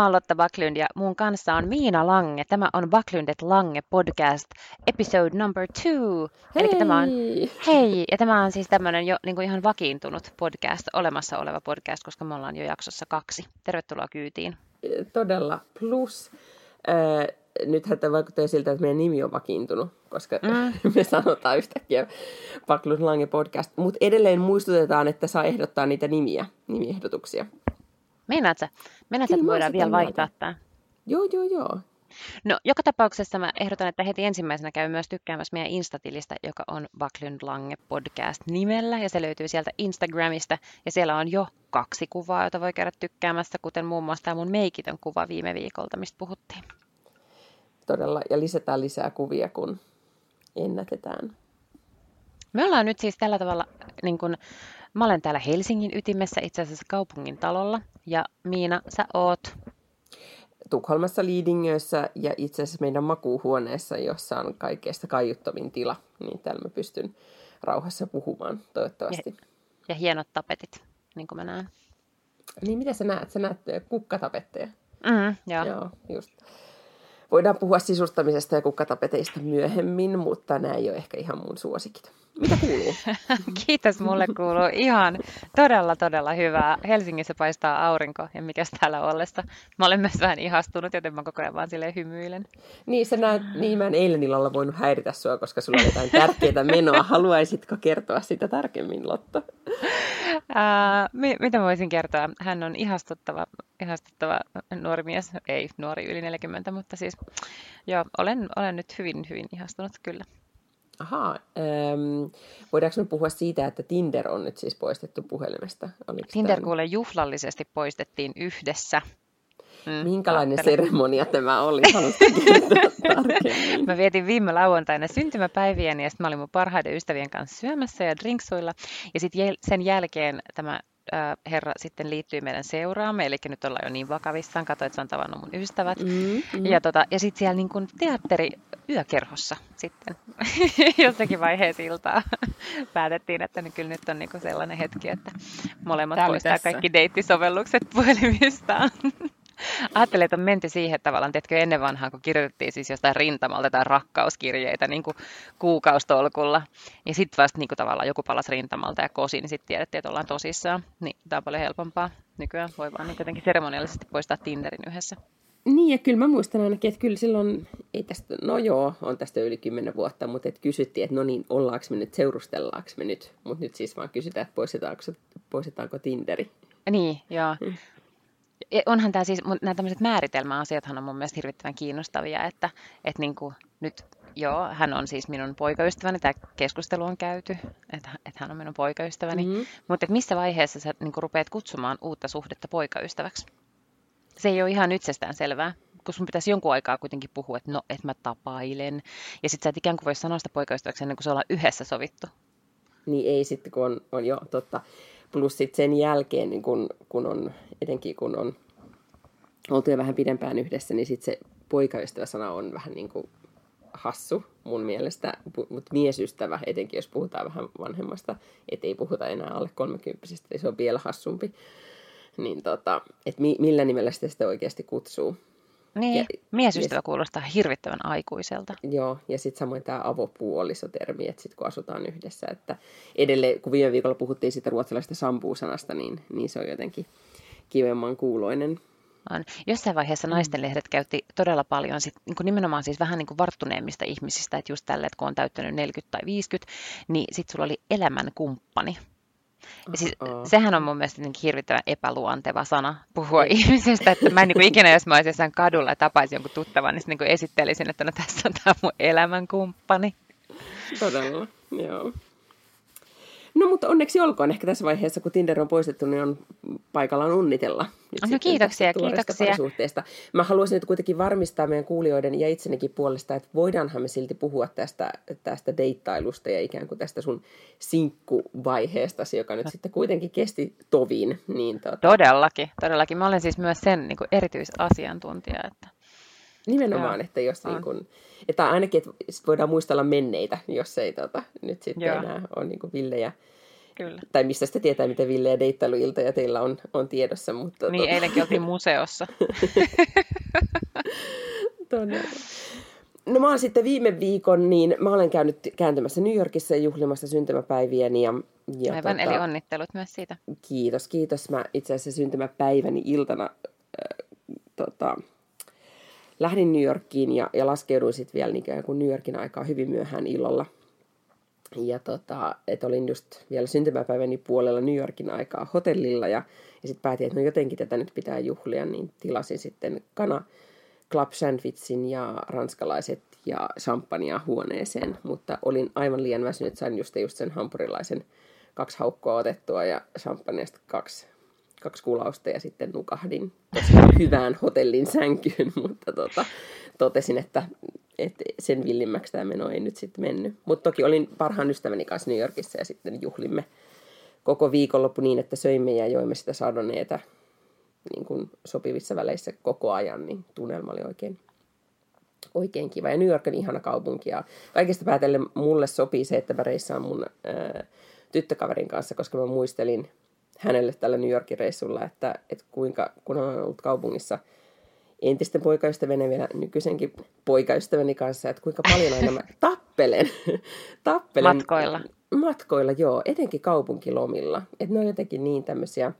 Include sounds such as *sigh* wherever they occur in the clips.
Mä oon Lotta Backlund ja mun kanssa on Miina Lange. Tämä on Backlundet Lange podcast, episode number two. Hei! Eli tämä on, hei! Ja tämä on siis tämmöinen jo niin kuin ihan vakiintunut podcast, olemassa oleva podcast, koska me ollaan jo jaksossa kaksi. Tervetuloa kyytiin. Todella. Plus, äh, nythän tämä vaikuttaa siltä, että meidän nimi on vakiintunut, koska mm. *laughs* me sanotaan yhtäkkiä Backlund Lange podcast. Mutta edelleen muistutetaan, että saa ehdottaa niitä nimiä, nimiehdotuksia. Meinaat sä? Meinaat sä, voidaan sitä vielä vaihtaa tämä? Joo, joo, joo. No, joka tapauksessa mä ehdotan, että heti ensimmäisenä käy myös tykkäämässä meidän Instatilistä, joka on Backlund Lange podcast nimellä, ja se löytyy sieltä Instagramista, ja siellä on jo kaksi kuvaa, joita voi käydä tykkäämässä, kuten muun muassa tämä mun meikitön kuva viime viikolta, mistä puhuttiin. Todella. Ja lisätään lisää kuvia, kun ennätetään. Me ollaan nyt siis tällä tavalla, niin kun, mä olen täällä Helsingin ytimessä, itse asiassa kaupungin talolla, ja Miina, sä oot, Tukholmassa Liidingössä ja itse asiassa meidän makuuhuoneessa, jossa on kaikkeesta kaiuttomin tila, niin täällä mä pystyn rauhassa puhumaan toivottavasti. ja hienot tapetit, niin kuin mä näen. Niin mitä sä näet? Sä näet ö, kukkatapetteja. Mm, joo. Joo, just. Voidaan puhua sisustamisesta ja kukkatapeteista myöhemmin, mutta nämä ei ole ehkä ihan mun suosikit. Mitä kuuluu? *laughs* Kiitos, mulle kuuluu ihan todella, todella hyvää. Helsingissä paistaa aurinko ja mikäs täällä ollessa. Mä olen myös vähän ihastunut, joten mä koko ajan vaan silleen hymyilen. niin, sä näet, niin mä en eilen illalla voinut häiritä sua, koska sulla oli jotain tärkeää menoa. Haluaisitko kertoa sitä tarkemmin, Lotta? Ää, mi- mitä voisin kertoa? Hän on ihastuttava, ihastuttava nuori mies. Ei nuori yli 40, mutta siis joo, olen, olen nyt hyvin, hyvin ihastunut kyllä. Ahaa, ähm, voidaanko me puhua siitä, että Tinder on nyt siis poistettu puhelimesta? Oliko Tinder tämä- kuule juhlallisesti poistettiin yhdessä. Mm, Minkälainen ajattele. seremonia tämä oli? *laughs* Mä vietin viime lauantaina syntymäpäiviäni ja sitten mä olin mun parhaiden ystävien kanssa syömässä ja drinksuilla. Ja sitten sen jälkeen tämä herra sitten liittyi meidän seuraamme, eli nyt ollaan jo niin vakavissaan, katsoin, että se on tavannut mun ystävät. Mm, mm. Ja, tota, ja sitten siellä niin teatteri yökerhossa sitten *laughs* jossakin vaiheessa iltaa *laughs* päätettiin, että nyt, kyllä nyt on niin sellainen hetki, että molemmat poistaa tässä. kaikki deittisovellukset *laughs* puhelimistaan. *laughs* Ajattelin, että on menty siihen että tavallaan, tiedätkö, ennen vanhaa, kun kirjoitettiin siis jostain rintamalta tai rakkauskirjeitä niin kuin kuukaustolkulla, ja sitten vasta niin kuin tavallaan joku palas rintamalta ja kosi, niin sitten tiedettiin, että ollaan tosissaan. Niin tämä on paljon helpompaa. Nykyään voi vaan niin jotenkin seremoniallisesti poistaa Tinderin yhdessä. Niin, ja kyllä mä muistan ainakin, että kyllä silloin, ei tästä, no joo, on tästä yli kymmenen vuotta, mutta et kysyttiin, että no niin, ollaanko me nyt, seurustellaanko me nyt, mutta nyt siis vaan kysytään, että poistetaanko, poistetaanko Tinderi. Niin, joo. Ja onhan tämä siis, nämä tämmöiset määritelmäasiathan on mun mielestä hirvittävän kiinnostavia, että, että niin kuin nyt, joo, hän on siis minun poikaystäväni, tämä keskustelu on käyty, että, että hän on minun poikaystäväni, Mhm. mm-hmm. mutta että missä vaiheessa sä niin kuin rupeat kutsumaan uutta suhdetta poikaystäväksi? Se ei ole ihan itsestään selvää, kun sun pitäisi jonkun aikaa kuitenkin puhua, että no, että mä tapailen, ja sit sä et ikään kuin voi sanoa sitä poikaystäväksi ennen kuin se ollaan yhdessä sovittu. Niin ei sitten, kun on, on jo totta. Plus sitten sen jälkeen, niin kun, kun on, etenkin kun on oltu jo vähän pidempään yhdessä, niin sitten se poikaystävä-sana on vähän niin kuin hassu mun mielestä. Mutta miesystävä, etenkin jos puhutaan vähän vanhemmasta, et ei puhuta enää alle kolmekymppisestä, niin se on vielä hassumpi. Niin tota, että mi, millä nimellä sitä sitten oikeasti kutsuu. Niin, Ja- miesystävä kuulostaa hirvittävän aikuiselta. Joo, ja sitten samoin tämä avopuolisotermi, että sitten kun asutaan yhdessä, että edelleen, kun viime viikolla puhuttiin siitä ruotsalaisesta sampuusanasta, niin, niin se on jotenkin kivemman kuuloinen. On. Jossain vaiheessa naistenlehdet käytti todella paljon sit, niin kuin nimenomaan siis vähän niin kuin varttuneemmista ihmisistä, että just tälle, että kun on täyttänyt 40 tai 50, niin sitten sulla oli elämänkumppani. Ja siis, sehän on mun mielestä hirvittävän epäluonteva sana puhua ihmisestä, että mä en niin kuin *laughs* ikinä, jos mä olisin jossain kadulla ja tapaisin jonkun tuttavan, niin, niin kuin esittelisin, että no tässä on tämä mun elämänkumppani. Todella, joo. No mutta onneksi olkoon ehkä tässä vaiheessa, kun Tinder on poistettu, niin on paikallaan onnitella. Nyt No kiitoksia, kiitoksia. parisuhteesta. Mä haluaisin nyt kuitenkin varmistaa meidän kuulijoiden ja itsenikin puolesta, että voidaanhan me silti puhua tästä, tästä deittailusta ja ikään kuin tästä sun sinkkuvaiheestasi, joka nyt sitten kuitenkin kesti tovin. Niin tota, Todellakin, todellakin. Mä olen siis myös sen niin kuin erityisasiantuntija, että Nimenomaan, että jos on. niin kun, että ainakin että sit voidaan muistella menneitä, jos ei tota, nyt sitten Joo. enää ole niin kuin villejä, Kyllä. Tai mistä sitä tietää, miten Ville ja deittailuiltoja teillä on, on tiedossa. Mutta niin, tot... eilenkin oltiin museossa. *laughs* Todella. No mä oon sitten viime viikon, niin mä olen käynyt kääntymässä New Yorkissa ja juhlimassa syntymäpäiviäni. Ja, ja Aivan, tota, eli onnittelut myös siitä. Kiitos, kiitos. Mä itse asiassa syntymäpäiväni iltana äh, tota, lähdin New Yorkiin ja, ja laskeuduin sitten vielä niin kuin New Yorkin aikaa hyvin myöhään illalla. Ja tota, että olin just vielä syntymäpäiväni puolella New Yorkin aikaa hotellilla ja, ja sitten päätin, että no jotenkin tätä nyt pitää juhlia, niin tilasin sitten kana club sandwichin ja ranskalaiset ja champagnea huoneeseen, mutta olin aivan liian väsynyt, sain just, just sen hampurilaisen kaksi haukkoa otettua ja champagneasta kaksi kaksi kulausta ja sitten nukahdin tosi hyvään hotellin sänkyyn, *laughs* mutta tota, totesin, että, että sen villimmäksi tämä meno ei nyt sitten mennyt. Mutta toki olin parhaan ystäväni kanssa New Yorkissa ja sitten juhlimme koko viikonloppu niin, että söimme ja joimme sitä sadoneeta niin kuin sopivissa väleissä koko ajan, niin tunnelma oli oikein, oikein kiva. Ja New York on ihana kaupunki ja kaikesta päätellen mulle sopii se, että mä reissaan mun ää, tyttökaverin kanssa, koska mä muistelin hänelle tällä New Yorkin reissulla, että, että kuinka, kun on ollut kaupungissa entisten poikaystävänä vielä nykyisenkin poikaystäväni kanssa, että kuinka paljon aina mä *laughs* tappelen. tappelen matkoilla. Matkoilla, joo, etenkin kaupunkilomilla. Että ne on jotenkin niin tämmöisiä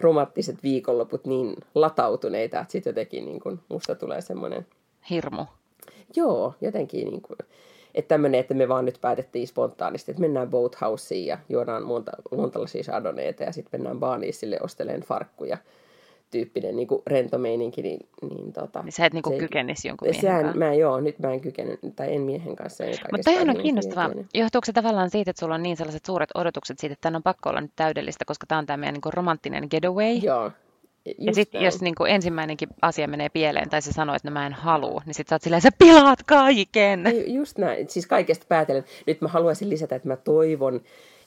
romanttiset viikonloput niin latautuneita, että sitten jotenkin niin kun, musta tulee semmoinen... Hirmu. Joo, jotenkin niin kuin, että tämmöinen, että me vaan nyt päätettiin spontaanisti, että mennään boathouseen ja juodaan monta, montalaisia chardonnayta ja sitten mennään Baaniisille osteleen farkkuja tyyppinen niin kuin rento meininki, niin, niin tota... Niin sä et niin kuin se, kykenisi jonkun miehen sehän, kanssa. Mä, joo, nyt mä en kykene, tai en miehen kanssa. Mutta toi on kiinnostavaa. Johtuuko se tavallaan siitä, että sulla on niin sellaiset suuret odotukset siitä, että tämän on pakko olla nyt täydellistä, koska tämä on tämä meidän niin kuin romanttinen getaway? Joo, ja sitten jos niin kuin ensimmäinenkin asia menee pieleen tai se sanoo, että no mä en halua, niin sitten sä oot silleen, sä pilaat kaiken. Just näin. Siis kaikesta päätellen. Nyt mä haluaisin lisätä, että mä toivon,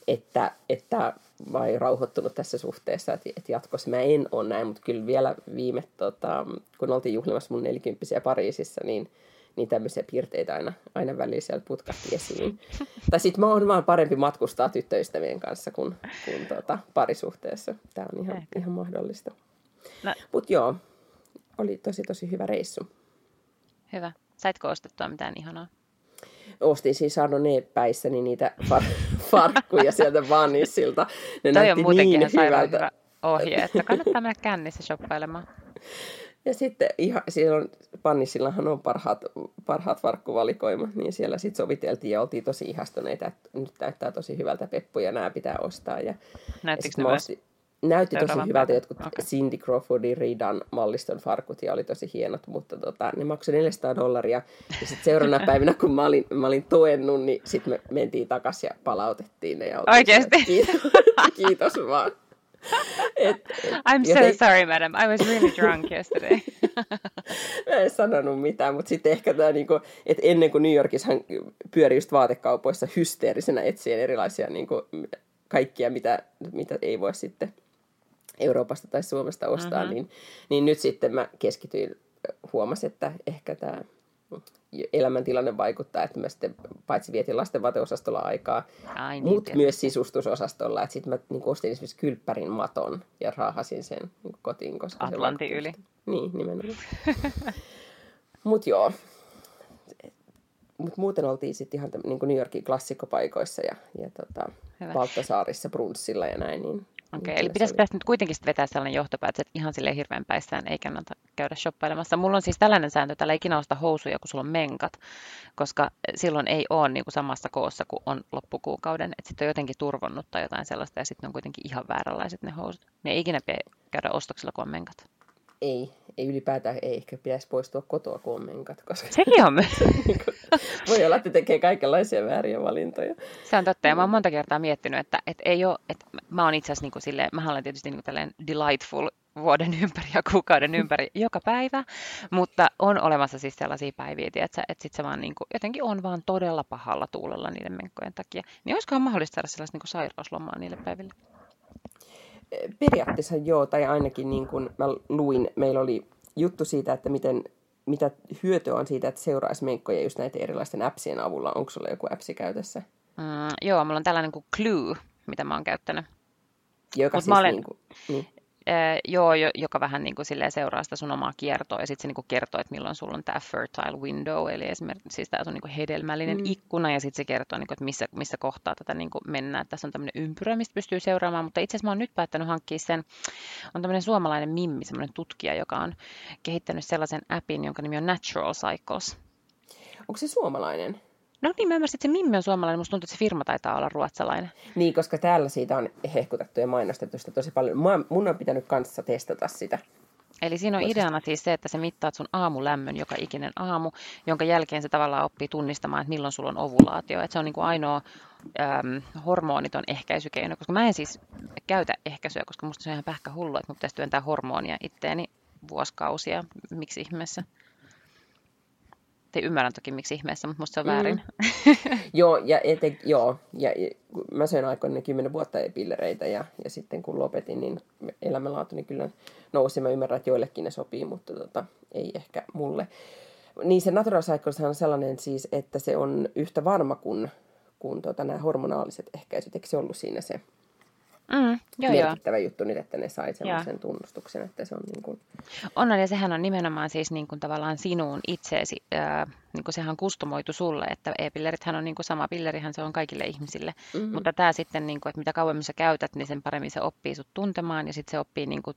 että, että vai rauhoittunut tässä suhteessa, että, että jatkossa mä en ole näin, mutta kyllä vielä viime, tota, kun oltiin juhlimassa mun nelikymppisiä Pariisissa, niin, niin tämmöisiä piirteitä aina, aina välillä siellä putkahti esiin. tai sitten mä oon vaan parempi matkustaa tyttöystävien kanssa kuin, kuin tota, parisuhteessa. Tämä on ihan, ihan mahdollista. Mutta joo, oli tosi tosi hyvä reissu. Hyvä. Saitko ostettua mitään ihanaa? Ostin siis Chardonnay-päissäni niitä far- *laughs* farkkuja sieltä Vannissilta. Ne Toi on niin hyvältä. hyvä ohje, että kannattaa mennä kännissä shoppailemaan. *laughs* Ja sitten ihan, siellä on, Pannisillahan on parhaat, parhaat varkkuvalikoimat, niin siellä sitten soviteltiin ja oltiin tosi ihastuneita, että nyt näyttää tosi hyvältä peppuja, nämä pitää ostaa. Ja, Näyttikö ja ne? Ostin, näytti tosi hyvältä jotkut okay. Cindy Crawfordin Ridan malliston farkut ja oli tosi hienot, mutta tota, ne maksoi 400 dollaria. Ja sitten seuraavana *laughs* päivänä, kun mä olin, mä olin toennut, niin sitten me mentiin takaisin ja palautettiin ne. Ja Oikeasti? Kiitos, *laughs* kiitos vaan. Et, et, I'm joten... so sorry, madam. I was really drunk yesterday. *laughs* mä en sanonut mitään, mutta sitten ehkä tämä, niinku, että ennen kuin New Yorkissa hän pyöri just vaatekaupoissa hysteerisenä etsien erilaisia niinku, kaikkia, mitä, mitä ei voi sitten Euroopasta tai Suomesta ostaa, mm-hmm. niin, niin nyt sitten mä keskityin, huomasin, että ehkä tämä elämäntilanne vaikuttaa, että mä sitten paitsi vietin lasten vaateosastolla aikaa, niin, mutta myös sisustusosastolla. Että sitten mä niin ostin esimerkiksi kylppärin maton ja raahasin sen niin kotiin. Koska Atlantin se yli. Niin, nimenomaan. *laughs* mutta joo. Mutta muuten oltiin sitten ihan niin kuin New Yorkin klassikkopaikoissa ja, ja tota, Valtasaarissa brunssilla ja näin. Niin Okei, okay, eli pitäisi tästä nyt kuitenkin vetää sellainen johtopäätös, että ihan sille hirveän päissään ei kannata käydä shoppailemassa. Mulla on siis tällainen sääntö, että ikinä osta housuja, kun sulla on menkat, koska silloin ei ole niin kuin samassa koossa kuin on loppukuukauden. Että sitten on jotenkin turvonnut tai jotain sellaista ja sitten on kuitenkin ihan vääränlaiset ne housut. Ne ei ikinä käydä ostoksilla, kun on menkat. Ei, ei ylipäätään ei ehkä pitäisi poistua kotoa, kun on menkat. Koska *laughs* Sekin on myös. *laughs* Niinku, voi olla, että tekee kaikenlaisia vääriä valintoja. Se on totta, ja mä oon monta kertaa miettinyt, että, että ei ole, että mä oon itse asiassa niin kuin silleen, mä olen tietysti niin kuin delightful vuoden ympäri ja kuukauden ympäri *laughs* joka päivä, mutta on olemassa siis sellaisia päiviä, tiedätkö, että sit se vaan niin kuin, jotenkin on vaan todella pahalla tuulella niiden menkkojen takia. Niin olisikohan mahdollista saada sellaista niin kuin sairauslomaa niille päiville? Periaatteessa joo, tai ainakin niin kuin mä luin, meillä oli juttu siitä, että miten, mitä hyötyä on siitä, että seuraisi menkkoja just näiden erilaisten appsien avulla. Onko sulla joku appsi käytössä? Mm, joo, mulla on tällainen kuin Clue, mitä mä oon käyttänyt. Joka Mut siis olen- niin kuin, niin. Ee, joo, jo, joka vähän niin kuin seuraa sitä sun omaa kiertoa ja sitten se niin kuin kertoo, että milloin sulla on tämä fertile window, eli esimerkiksi siis tämä sun niin kuin hedelmällinen mm. ikkuna ja sitten se kertoo, niin kuin, että missä, missä kohtaa tätä niin kuin mennään. Tässä on tämmöinen ympyrä, mistä pystyy seuraamaan, mutta itse asiassa mä oon nyt päättänyt hankkia sen, on tämmöinen suomalainen Mimmi, semmoinen tutkija, joka on kehittänyt sellaisen appin, jonka nimi on Natural Cycles. Onko se suomalainen? No niin, mä ymmärsin, että se Mimmi on suomalainen, musta tuntuu, että se firma taitaa olla ruotsalainen. Niin, koska täällä siitä on hehkutettu ja mainostettu sitä tosi paljon. Mä, mun on pitänyt kanssa testata sitä. Eli siinä on ideana siis se, että sä mittaat sun aamulämmön joka ikinen aamu, jonka jälkeen se tavallaan oppii tunnistamaan, että milloin sulla on ovulaatio. Että se on niin kuin ainoa äm, hormoniton ehkäisykeino, koska mä en siis käytä ehkäisyä, koska musta se on ihan pähkä hullu, että mun pitäisi työntää hormonia itteeni vuosikausia. Miksi ihmeessä? Te ymmärrän toki miksi ihmeessä, mutta musta se on Mm. väärin. *laughs* Joo, ja, eten, joo, ja mä söin aikoina kymmenen vuotta pillereitä ja, ja sitten kun lopetin, niin elämänlaatuni kyllä nousi. Mä ymmärrän, että joillekin ne sopii, mutta tota, ei ehkä mulle. Niin se Natural Cycles on sellainen siis, että se on yhtä varma kuin, kuin tota, nämä hormonaaliset ehkäisyt. Eikö se ollut siinä se Mm, joo, joo. merkittävä juttu nyt, että ne sai sellaisen tunnustuksen, että se on niin kuin... On, ja sehän on nimenomaan siis niin kuin tavallaan sinuun itseesi, ää, niin kuin sehän on kustomoitu sulle, että e-pillerithän on niin kuin sama pillerihän se on kaikille ihmisille, Mhm. mm-hmm. mutta tämä sitten, niin kuin, että mitä kauemmin sä käytät, niin sen paremmin se oppii sut tuntemaan ja sitten se oppii niin kuin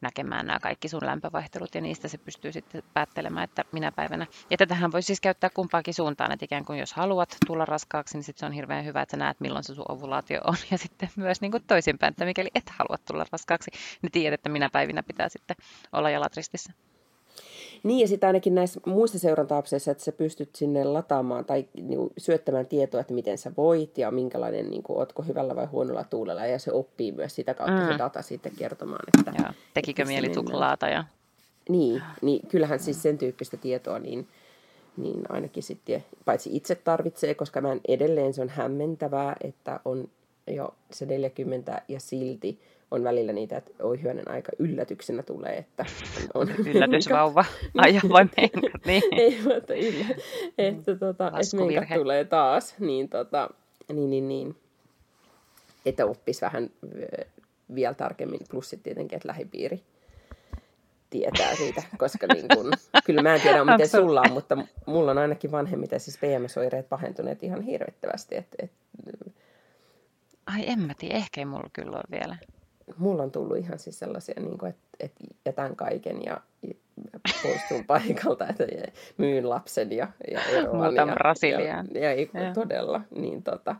näkemään nämä kaikki sun lämpövaihtelut ja niistä se pystyy sitten päättelemään, että minä päivänä. Ja tätähän voi siis käyttää kumpaakin suuntaan, että ikään kuin jos haluat tulla raskaaksi, niin sitten se on hirveän hyvä, että sä näet milloin se sun ovulaatio on *laughs* ja sitten myös niin kuin toisinpäin, että mikäli et halua tulla raskaaksi, niin tiedät, että minä päivinä pitää sitten olla jalat ristissä. Niin, ja sitten ainakin näissä muissa seuranta-apseissa, että sä pystyt sinne lataamaan tai niinku, syöttämään tietoa, että miten sä voit ja minkälainen, niinku, ootko hyvällä vai huonolla tuulella. Ja se oppii myös sitä kautta mm. se data sitten kertomaan, että Joo, tekikö missä mieli suklaata ja Niin, niin kyllähän siis sen tyyppistä tietoa, niin, niin ainakin sitten, paitsi itse tarvitsee, koska mä en edelleen, se on hämmentävää, että on jo se 40 ja silti on välillä niitä, että oi hyönen aika yllätyksenä tulee, että on *laughs* yllätysvauva ajaa vai menkat, niin. Ei, mutta yllä, että, tota, että menkat tulee taas, niin, tota, niin, niin, niin, että oppisi vähän vielä tarkemmin, plus sitten tietenkin, että lähipiiri tietää siitä, koska niin kun, *laughs* kyllä mä en tiedä, miten sulla on, mutta mulla on ainakin vanhemmiten siis PMS-oireet pahentuneet ihan hirvittävästi, että et, Ai en mä tiedä, ehkä ei mulla kyllä ole vielä. Mulla on tullut ihan siis sellaisia, niin kuin, että, että jätän kaiken ja, ja poistun *laughs* paikalta, että myyn lapsen ja, ja eroan. Muutan ja, Brasiliaan. Ja, ja, ei, Joo. todella, niin tota.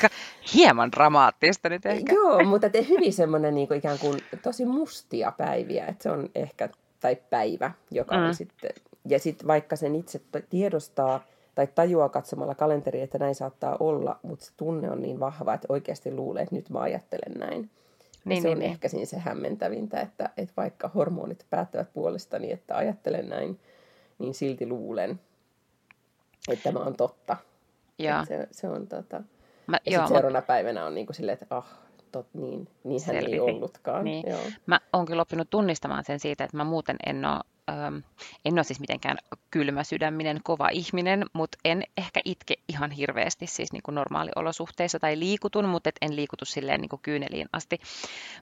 *laughs* Hieman dramaattista nyt ehkä. Joo, mutta te hyvin semmoinen niin kuin ikään kuin tosi mustia päiviä, että se on ehkä, tai päivä, joka mm. on sitten, ja sitten vaikka sen itse tiedostaa tai tajuaa katsomalla kalenteria, että näin saattaa olla, mutta se tunne on niin vahva, että oikeasti luulee, että nyt mä ajattelen näin. Ja Niin, se niin, on niin. ehkä siinä se hämmentävintä, että, että vaikka hormonit päättävät puolestani, että ajattelen näin, niin silti luulen, että tämä on totta. Et Se, se on tota... Mä, Ja joo, seuraavana päivänä on niin kuin silleen, että ah, tot, niin, niinhän ei Selvisi. ollutkaan. Niin. Joo. mä oon kyllä oppinut tunnistamaan sen siitä, että mä muuten en ole, ähm, en ole siis mitenkään kylmä sydäminen, kova ihminen, mutta en ehkä itke ihan hirveästi siis niin kuin normaaliolosuhteissa tai liikutun, mutta et en liikutu silleen niin kuin kyyneliin asti.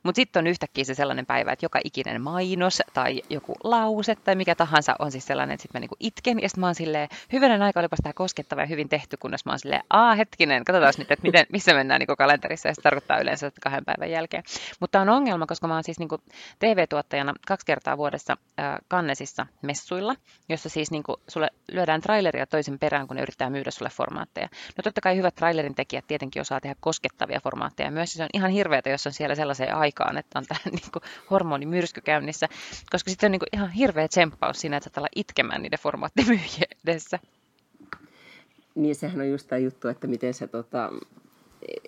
Mutta sitten on yhtäkkiä se sellainen päivä, että joka ikinen mainos tai joku lause tai mikä tahansa on siis sellainen, että sitten mä niinku itken ja sitten mä oon silleen, hyvänen aika olipas tämä koskettava ja hyvin tehty, kunnes mä oon silleen, aa hetkinen, katsotaan nyt, että miten, missä mennään niinku kalenterissa ja se tarkoittaa yleensä kahden päivän jälkeen. Mutta on ongelma, koska mä oon siis niinku TV-tuottajana kaksi kertaa vuodessa äh, Kannesissa messuilla, jossa siis niinku sulle lyödään traileria toisen perään, kun ne yrittää myydä sulle formaatteja. No totta kai hyvät trailerin tekijät tietenkin osaa tehdä koskettavia formaatteja myös, se on ihan hirveätä, jos on siellä sellaiseen aikaan, että on tämä *laughs* niinku hormonimyrsky käynnissä, koska sitten on niinku ihan hirveä tsemppaus siinä, että saat olla itkemään niiden formaattimyyjien edessä. Niin sehän on just tämä juttu, että miten se, tota,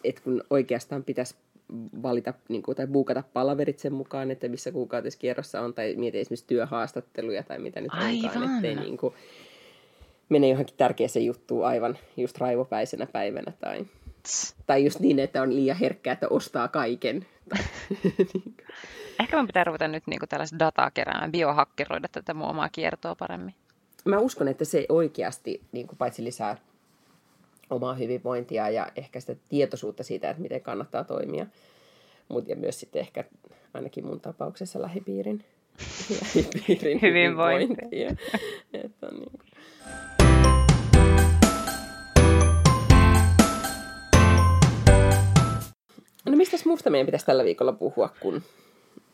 että kun oikeastaan pitäisi valita niin kuin, tai buukata palaverit sen mukaan, että missä kuukautiskierrossa on, tai mieti esimerkiksi työhaastatteluja tai mitä nyt onkaan, Aivan. ettei niin kuin, mene johonkin tärkeäseen juttuun aivan just raivopäisenä päivänä, tai, tai just niin, että on liian herkkää, että ostaa kaiken. *laughs* Niin. Ehkä mun pitää ruveta nyt niinku tällaista dataa keräämään, biohakkeroida tätä mun omaa kiertoa paremmin. mä uskon, että se oikeasti niin kuin paitsi lisää omaa hyvinvointia ja ehkä sitä tietoisuutta siitä, että miten kannattaa toimia. Mutta ja myös sitten ehkä ainakin mun tapauksessa lähipiirin, *laughs* lähipiirin hyvinvointia. että on niin kuin. No mistä muusta meidän pitäisi tällä viikolla puhua, kun,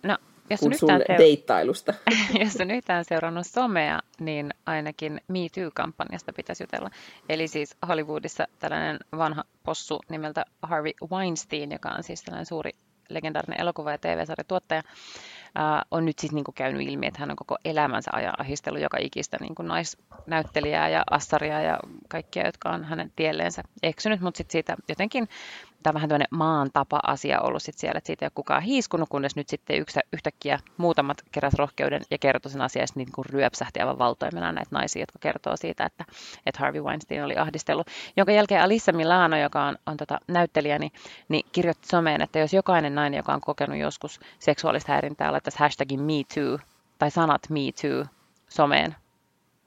no, jos kun sun seur- deittailusta? *laughs* jos on yhtään seurannut somea, niin ainakin Me Too-kampanjasta pitäisi jutella. Eli siis Hollywoodissa tällainen vanha possu nimeltä Harvey Weinstein, joka on siis tällainen suuri legendaarinen elokuva- ja TV-sarjatuottaja, ää, on nyt siis niin kuin käynyt ilmi, että hän on koko elämänsä ajan ahistellut joka ikistä niin kuin naisnäyttelijää ja assaria ja kaikkia, jotka on hänen tielleensä eksynyt, mutta sitten siitä jotenkin tämä on vähän tämmöinen maan tapa-asia ollut sit siellä, että siitä ei ole kukaan hiiskunut, kunnes nyt sitten yksi, yhtäkkiä muutamat keräs rohkeuden ja kertoi sen asian, ja niin kuin ryöpsähti aivan valtoimena näitä naisia, jotka kertoo siitä, että, että Harvey Weinstein oli ahdistellut. Jonka jälkeen Alissa Milano, joka on, on tota, näyttelijä, niin, niin kirjoitti someen, että jos jokainen nainen, joka on kokenut joskus seksuaalista häirintää, laittaisi hashtagin MeToo tai sanat MeToo someen,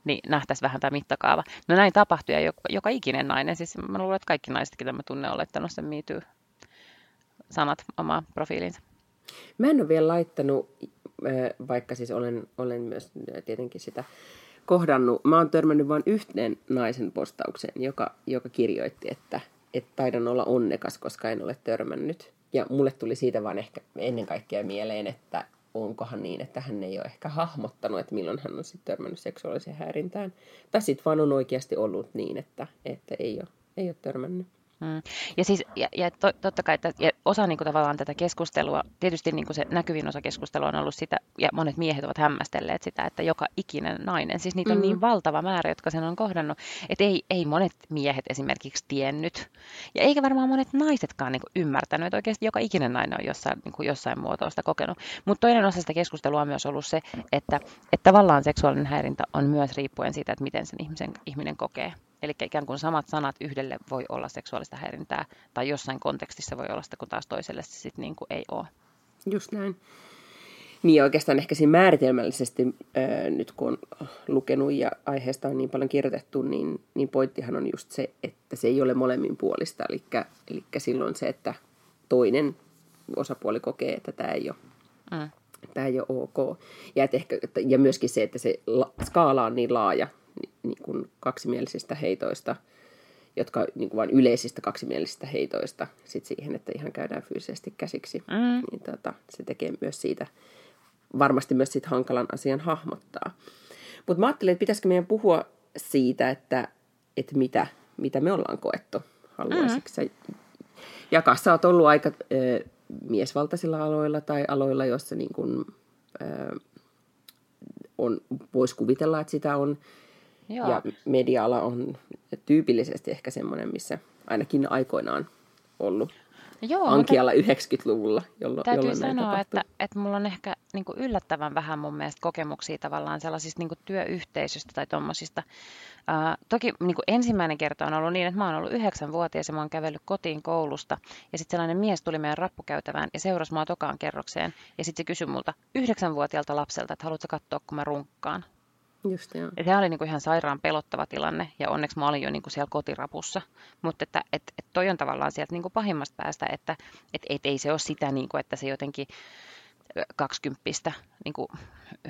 niin nähtäisi vähän tämä mittakaava. No näin tapahtui ja joka, joka ikinen nainen, siis mä luulen, että kaikki naiset, ketä mä tunnen, on laittanut sen miityy sanat omaa profiiliinsa. Mä en ole vielä laittanut, vaikka siis olen, olen myös tietenkin sitä kohdannut. Mä oon törmännyt vain yhteen naisen postaukseen, joka, joka kirjoitti, että, että taidan olla onnekas, koska en ole törmännyt. Ja mulle tuli siitä vaan ehkä ennen kaikkea mieleen, että onkohan niin, että hän ei ole ehkä hahmottanut, että milloin hän on sitten törmännyt seksuaaliseen häirintään. Tai sitten vaan on oikeasti ollut niin, että, että ei, ole, ei ole törmännyt. Mm. Ja, siis, ja, ja to, totta kai, että, ja osa niin kuin, tavallaan tätä keskustelua, tietysti niin kuin se näkyvin osa keskustelua on ollut sitä, ja monet miehet ovat hämmästelleet sitä, että joka ikinen nainen, siis niitä on mm. niin valtava määrä, jotka sen on kohdannut, että ei, ei monet miehet esimerkiksi tiennyt, ja eikä varmaan monet naisetkaan niin kuin, ymmärtänyt, että oikeasti joka ikinen nainen on jossain, niin kuin, jossain muotoa sitä kokenut. Mutta toinen osa sitä keskustelua on myös ollut se, että, että tavallaan seksuaalinen häirintä on myös riippuen siitä, että miten sen ihmisen, ihminen kokee. Eli ikään kuin samat sanat yhdelle voi olla seksuaalista häirintää, tai jossain kontekstissa voi olla sitä, kun taas toiselle se sitten niin kuin ei ole. Just näin. Niin oikeastaan ehkä siinä määritelmällisesti, ää, nyt kun on lukenut ja aiheesta on niin paljon kirjoitettu, niin, niin pointtihan on just se, että se ei ole molemmin puolista. Eli, eli silloin se, että toinen osapuoli kokee, että tämä ei ole, mm. tämä ei ole ok. Ja, että ehkä, ja myöskin se, että se la, skaala on niin laaja, kuin kaksimielisistä heitoista, jotka niin kuin vain yleisistä kaksimielisistä heitoista sit siihen, että ihan käydään fyysisesti käsiksi. Mm. Niin tota, se tekee myös siitä, varmasti myös siitä hankalan asian hahmottaa. Mutta mä ajattelin, että pitäisikö meidän puhua siitä, että, että mitä, mitä me ollaan koettu. Haluaisitko mm. jakaa? Sä oot ollut aika ö, miesvaltaisilla aloilla tai aloilla, joissa niin kun, ö, on, voisi kuvitella, että sitä on Joo. Ja media-ala on tyypillisesti ehkä semmoinen, missä ainakin aikoinaan ollut Joo, ankialla mutta 90-luvulla, jolloin, täytyy jolloin sanoa, että, että mulla on ehkä niin yllättävän vähän mun mielestä kokemuksia tavallaan sellaisista niin kuin työyhteisöistä tai tuommoisista. Uh, toki niin ensimmäinen kerta on ollut niin, että mä oon ollut yhdeksänvuotias ja mä oon kävellyt kotiin koulusta. Ja sitten sellainen mies tuli meidän rappukäytävään ja seurasi mua tokaan kerrokseen. Ja sitten se kysyi multa yhdeksänvuotiaalta lapselta, että haluatko katsoa, kun mä runkkaan. Just, joo. Ja se oli niinku ihan sairaan pelottava tilanne ja onneksi mä olin jo niinku siellä kotirapussa. Mutta että et, et toi on tavallaan sieltä niinku pahimmasta päästä, että et, et ei se ole sitä, niinku, että se jotenkin kaksikymppistä niin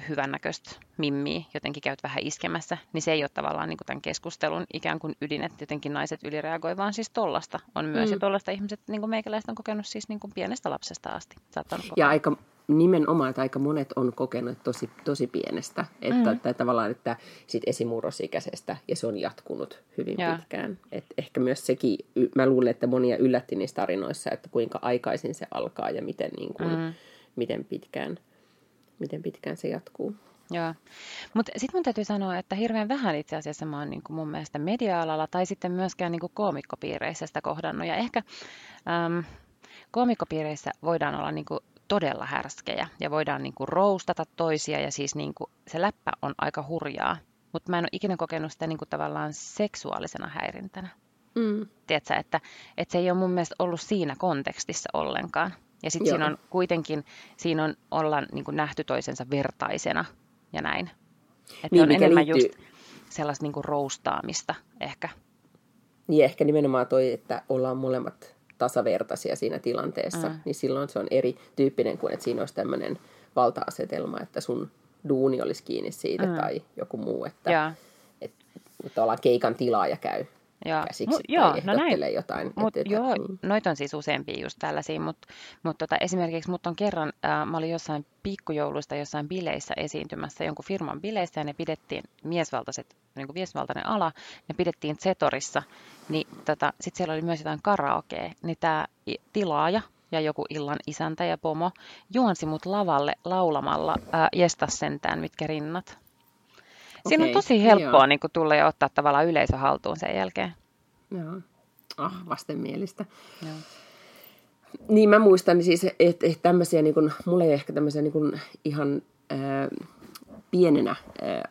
hyvännäköistä mimmiä jotenkin käyt vähän iskemässä, niin se ei ole tavallaan niin kuin tämän keskustelun ikään kuin ydin, että jotenkin naiset ylireagoi, vaan siis tollasta on myös. Mm. Ja tollasta ihmiset, niin kuin meikäläiset on kokenut siis niin kuin pienestä lapsesta asti. Ja aika nimenomaan, että aika monet on kokenut tosi, tosi pienestä, että, mm. tai tavallaan, että sit esimurrosikäisestä, ja se on jatkunut hyvin ja. pitkään. Et ehkä myös sekin, mä luulen, että monia yllätti niissä tarinoissa, että kuinka aikaisin se alkaa ja miten, niin kuin, mm. miten, pitkään, miten pitkään se jatkuu. Joo, mutta sitten mun täytyy sanoa, että hirveän vähän itse asiassa mä oon niin mun mielestä media-alalla tai sitten myöskään niin koomikkopiireissä sitä kohdannut. Ja ehkä äm, koomikkopiireissä voidaan olla niin todella härskejä ja voidaan niin kuin roustata toisia ja siis niin kuin, se läppä on aika hurjaa, mutta mä en ole ikinä kokenut sitä niin kuin tavallaan seksuaalisena häirintänä. Mm. Tiedätkö, että, että se ei ole mun mielestä ollut siinä kontekstissa ollenkaan. Ja sitten siinä on kuitenkin, siinä on, ollaan niin kuin nähty toisensa vertaisena ja näin. Että niin, on enemmän liittyy... just sellaista niin kuin roustaamista ehkä. Niin ehkä nimenomaan toi, että ollaan molemmat tasavertaisia siinä tilanteessa, mm. niin silloin se on eri tyyppinen kuin, että siinä olisi tämmöinen valta-asetelma, että sun duuni olisi kiinni siitä mm. tai joku muu, että, että, että ollaan keikan tilaaja käy ja, käsiksi mu, joo, no näin, jotain. Mut, et, joo, niin. noita on siis useampia just tällaisia, mutta mut tota, esimerkiksi mut on kerran, äh, mä olin jossain pikkujoulusta jossain bileissä esiintymässä, jonkun firman bileissä, ja ne pidettiin miesvaltaiset, niin kuin miesvaltainen ala, ne pidettiin Zetorissa, niin tota, sitten siellä oli myös jotain karaokea, niin tämä tilaaja, ja joku illan isäntä ja pomo juonsi mut lavalle laulamalla ää, Jestas sentään, mitkä rinnat. Siinä okay, on tosi helppoa niin tulla ja ottaa tavallaan yleisö haltuun sen jälkeen. Joo. Ah, vastenmielistä. Joo. Niin mä muistan siis, että et tämmöisiä, niin kun, mulla ei ehkä tämmöisiä niin kun ihan ää, pienenä ää,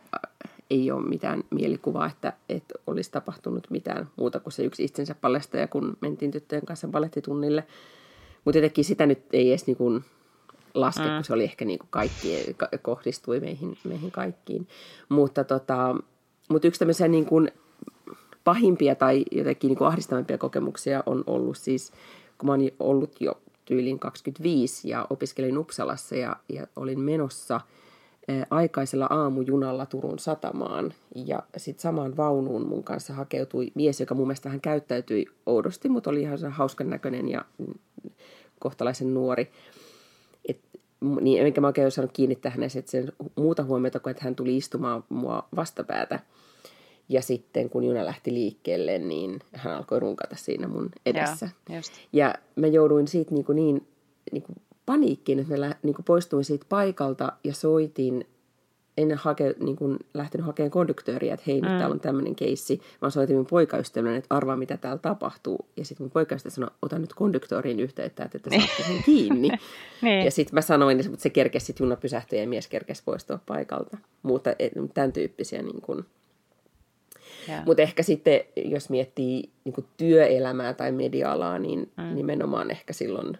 ei ole mitään mielikuvaa, että, että olisi tapahtunut mitään muuta kuin se yksi itsensä paljastaja, kun mentiin tyttöjen kanssa balettitunnille. Mutta jotenkin sitä nyt ei edes niin kun laske, mm. kun se oli ehkä niin kuin kaikki, kohdistui meihin, meihin kaikkiin. Mutta, tota, mutta yksi tämmöisiä niin kuin pahimpia tai jotenkin niin kuin ahdistavampia kokemuksia on ollut siis, kun mä oon ollut jo tyylin 25 ja opiskelin Uppsalassa ja, ja olin menossa aikaisella aamujunalla Turun satamaan. Ja sitten samaan vaunuun mun kanssa hakeutui mies, joka mun mielestä vähän käyttäytyi oudosti, mutta oli ihan hauskan näköinen ja kohtalaisen nuori niin enkä mä oikein saanut kiinnittää hänessä sen muuta huomiota, kun että hän tuli istumaan mua vastapäätä. Ja sitten kun juna lähti liikkeelle, niin hän alkoi runkata siinä mun edessä. Ja, ja mä jouduin siitä niin, kuin niin, niin kuin paniikkiin, että mä niin kuin poistuin siitä paikalta ja soitin en hake, niin kuin lähtenyt hakemaan konduktööriä, että hei, mm. nyt täällä on tämmöinen keissi, vaan soitin mun poikaystävälle, että arvaa, mitä täällä tapahtuu. Ja sitten mun poikaystävä sanoi, ota nyt konduktööriin yhteyttä, että niin. saatte sen *laughs* kiinni. niin. Ja sitten mä sanoin, että se kerkesi sitten juna pysähtyi ja mies kerkesi poistua paikalta. Mutta tämän tyyppisiä niin kuin. Mutta ehkä sitten, jos miettii niin kuin työelämää tai media-alaa, niin mm. nimenomaan ehkä silloin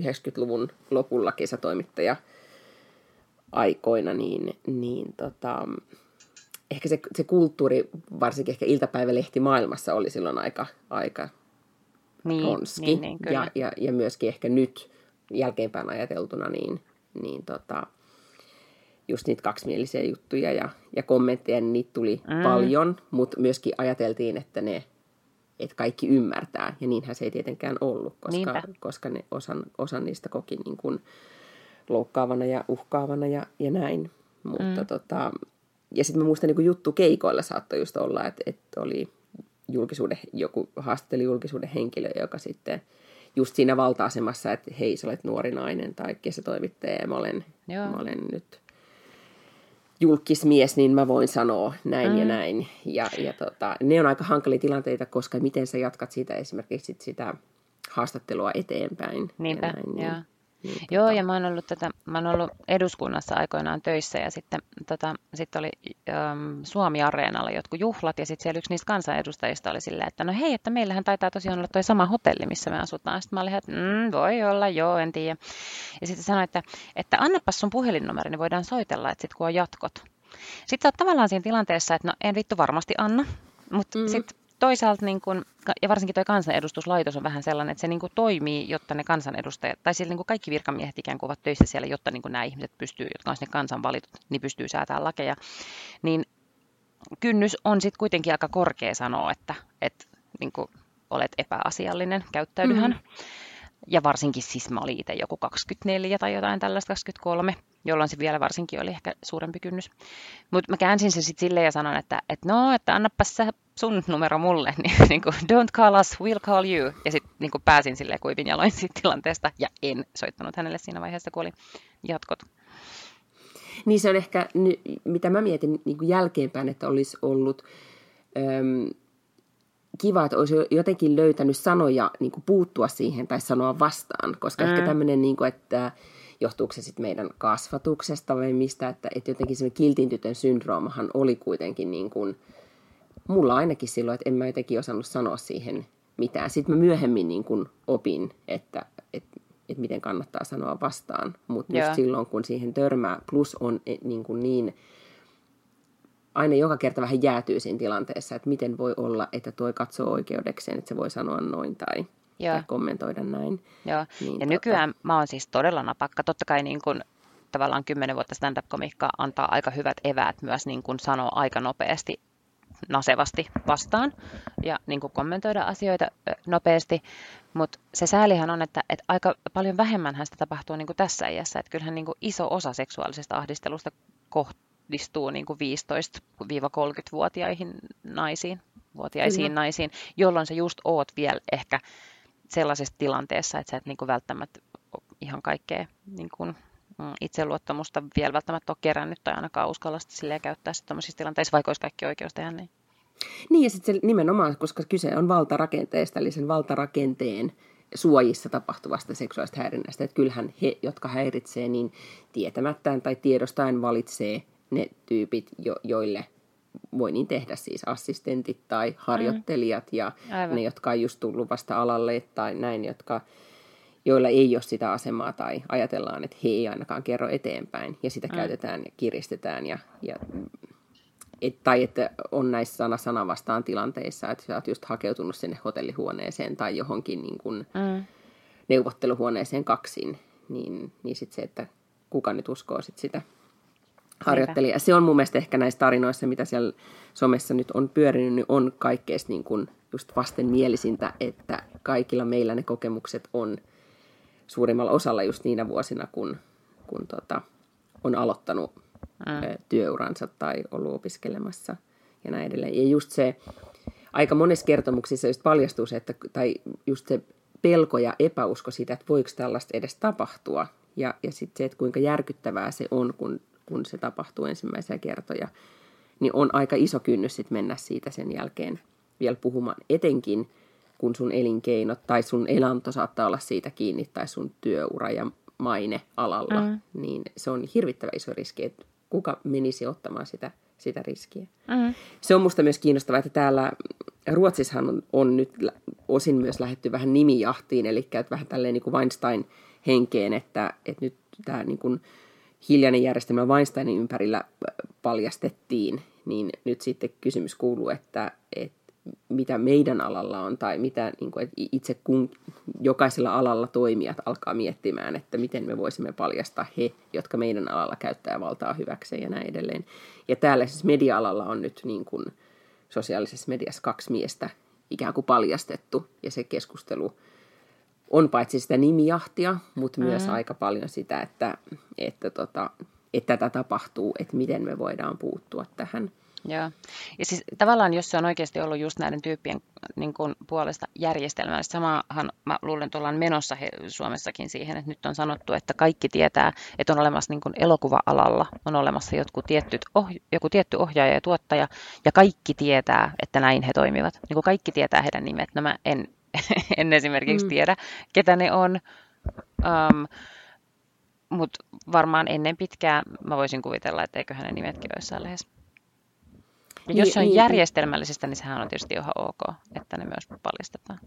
90-luvun lopulla kesätoimittaja – aikoina, niin, niin tota, ehkä se, se kulttuuri, varsinkin ehkä iltapäivälehti maailmassa oli silloin aika, aika niin, konski. Niin, niin, ja, ja, ja myöskin ehkä nyt jälkeenpäin ajateltuna, niin, niin tota, just niitä kaksimielisiä juttuja ja, ja kommentteja, niin niitä tuli mm. paljon, mutta myöskin ajateltiin, että ne että kaikki ymmärtää, ja niinhän se ei tietenkään ollut, koska, koska ne osan, osan niistä koki niin kuin, loukkaavana ja uhkaavana ja, ja näin. Mutta mm. tota, ja sitten mä muistan niin juttu keikoilla saattoi just olla, että, että oli julkisuuden, joku haastatteli julkisuuden henkilö, joka sitten just siinä valta-asemassa, että hei, sä olet nuori nainen tai kesätoimittaja ja mä olen, mä olen nyt julkismies, niin mä voin sanoa näin mm. ja näin. Ja, ja tota, ne on aika hankalia tilanteita, koska miten sä jatkat siitä esimerkiksi sitä haastattelua eteenpäin. Niinpä, ja näin, niin, niin, Joo, tota... ja mä oon, ollut tätä, mä oon ollut eduskunnassa aikoinaan töissä ja sitten tota, sit oli äm, Suomi-areenalla jotkut juhlat ja sitten siellä yksi niistä kansanedustajista oli silleen, että no hei, että meillähän taitaa tosiaan olla toi sama hotelli, missä me asutaan. Sitten mä olin, että mm, voi olla, joo, en tiedä. Ja sitten sanoin, että, että annapas sun puhelinnumero, niin voidaan soitella, että sitten kun on jatkot. Sitten sä oot tavallaan siinä tilanteessa, että no en vittu varmasti anna, mutta mm. sitten toisaalta, niin kun, ja varsinkin tuo kansanedustuslaitos on vähän sellainen, että se niin toimii, jotta ne kansanedustajat, tai siis niin kaikki virkamiehet ikään kuin ovat töissä siellä, jotta niin nämä ihmiset pystyy, jotka on sinne kansan valitut, niin pystyy säätämään lakeja. Niin kynnys on sitten kuitenkin aika korkea sanoa, että, että niin olet epäasiallinen, käyttäydyhän. Mm. Ja varsinkin siis mä olin itse joku 24 tai jotain tällaista, 23, jolloin se vielä varsinkin oli ehkä suurempi kynnys. Mutta mä käänsin sen sitten silleen ja sanon, että, että no, että annapas sä sun numero mulle, niin, *laughs* niin kuin, don't call us, we'll call you. Ja sitten niin pääsin silleen kuivin jaloin siitä tilanteesta ja en soittanut hänelle siinä vaiheessa, kun oli jatkot. Niin se on ehkä, mitä mä mietin niin kuin jälkeenpäin, että olisi ollut... Öm, kiva, että olisi jotenkin löytänyt sanoja niin kuin puuttua siihen tai sanoa vastaan, koska mm. ehkä tämmöinen, niin kuin, että johtuuko se sitten meidän kasvatuksesta vai mistä, että, että jotenkin se kiltin tytön syndroomahan oli kuitenkin niin kuin, mulla ainakin silloin, että en mä jotenkin osannut sanoa siihen mitään. Sitten mä myöhemmin niin kuin opin, että, että, että miten kannattaa sanoa vastaan, mutta just silloin kun siihen törmää, plus on eh, niin, kuin niin aina joka kerta vähän jäätyy siinä tilanteessa, että miten voi olla, että toi katsoo oikeudekseen, että se voi sanoa noin tai, tai kommentoida näin. Joo, niin, ja tota... nykyään mä oon siis todella napakka. Totta kai niin kun, tavallaan kymmenen vuotta stand-up-komikkaa antaa aika hyvät eväät myös niin kun sanoa aika nopeasti nasevasti vastaan ja niin kuin kommentoida asioita nopeasti. Mutta se säälihän on, että, että aika paljon vähemmän sitä tapahtuu niin kuin tässä iässä. Että kyllähän niin kuin iso osa seksuaalisesta ahdistelusta kohdistuu niin kuin 15-30-vuotiaihin naisiin, vuotiaisiin Kyllä. naisiin, jolloin sä just oot vielä ehkä sellaisessa tilanteessa, että sä et niin kuin välttämättä ihan kaikkea niin kuin itseluottamusta vielä välttämättä ole kerännyt tai ainakaan uskalla sitä käyttää sitä tämmöisissä tilanteissa, vaikka olisi kaikki oikeus tehdä niin. Niin ja sitten nimenomaan, koska kyse on valtarakenteesta, eli sen valtarakenteen suojissa tapahtuvasta seksuaalista häirinnästä. Että kyllähän he, jotka häiritsee, niin tietämättään tai tiedostaen valitsee ne tyypit, jo, joille voi niin tehdä siis assistentit tai harjoittelijat mm. ja Aivan. ne, jotka on just tullut vasta alalle tai näin, jotka joilla ei ole sitä asemaa tai ajatellaan, että he ei ainakaan kerro eteenpäin ja sitä mm. käytetään ja kiristetään ja, ja et, tai että on näissä sana sana vastaan tilanteissa, että sä oot just hakeutunut sinne hotellihuoneeseen tai johonkin niin kuin mm. neuvotteluhuoneeseen kaksin, niin, niin sitten se, että kuka nyt uskoo sit sitä harjoittelijaa. Se on mun mielestä ehkä näissä tarinoissa, mitä siellä somessa nyt on pyörinyt, niin on kaikkein niin kuin just vastenmielisintä, että kaikilla meillä ne kokemukset on – suurimmalla osalla just niinä vuosina, kun, kun tota, on aloittanut mm. työuransa tai ollut opiskelemassa ja näin edelleen. Ja just se, aika monessa kertomuksissa just paljastuu se, että, tai just se pelko ja epäusko siitä, että voiko tällaista edes tapahtua. Ja, ja sitten se, että kuinka järkyttävää se on, kun, kun se tapahtuu ensimmäisiä kertoja, niin on aika iso kynnys sit mennä siitä sen jälkeen vielä puhumaan. Etenkin kun sun elinkeinot tai sun elanto saattaa olla siitä kiinni tai sun työura ja maine alalla, mm. niin se on hirvittävä iso riski, että kuka menisi ottamaan sitä, sitä riskiä. Mm. Se on musta myös kiinnostavaa, että täällä Ruotsissahan on, on nyt osin myös lähetty vähän nimijahtiin, eli että vähän tälleen niin kuin Weinstein-henkeen, että, että nyt tämä niin kuin hiljainen järjestelmä Weinsteinin ympärillä paljastettiin, niin nyt sitten kysymys kuuluu, että, että mitä meidän alalla on tai mitä niin kuin, itse kun jokaisella alalla toimijat alkaa miettimään, että miten me voisimme paljastaa he, jotka meidän alalla käyttää valtaa hyväkseen ja näin edelleen. Ja täällä siis media-alalla on nyt niin kuin sosiaalisessa mediassa kaksi miestä ikään kuin paljastettu ja se keskustelu on paitsi sitä nimijahtia, mutta mm. myös aika paljon sitä, että, että, tota, että tätä tapahtuu, että miten me voidaan puuttua tähän – Joo. Ja siis tavallaan, jos se on oikeasti ollut just näiden tyyppien niin kuin puolesta järjestelmällistä, samahan mä luulen, että ollaan menossa he, Suomessakin siihen, että nyt on sanottu, että kaikki tietää, että on olemassa niin kuin elokuva-alalla, on olemassa jotkut tietyt oh, joku tietty ohjaaja ja tuottaja, ja kaikki tietää, että näin he toimivat. Niin kuin kaikki tietää heidän nimet. No mä en, *laughs* en esimerkiksi mm. tiedä, ketä ne on. Um, mutta varmaan ennen pitkää mä voisin kuvitella, että eikö hänen nimetkin ole jossain Ja jos niin, se on niin, niin, järjestelmällistä, niin sehän on tietysti ihan ok, että ne myös paljastetaan.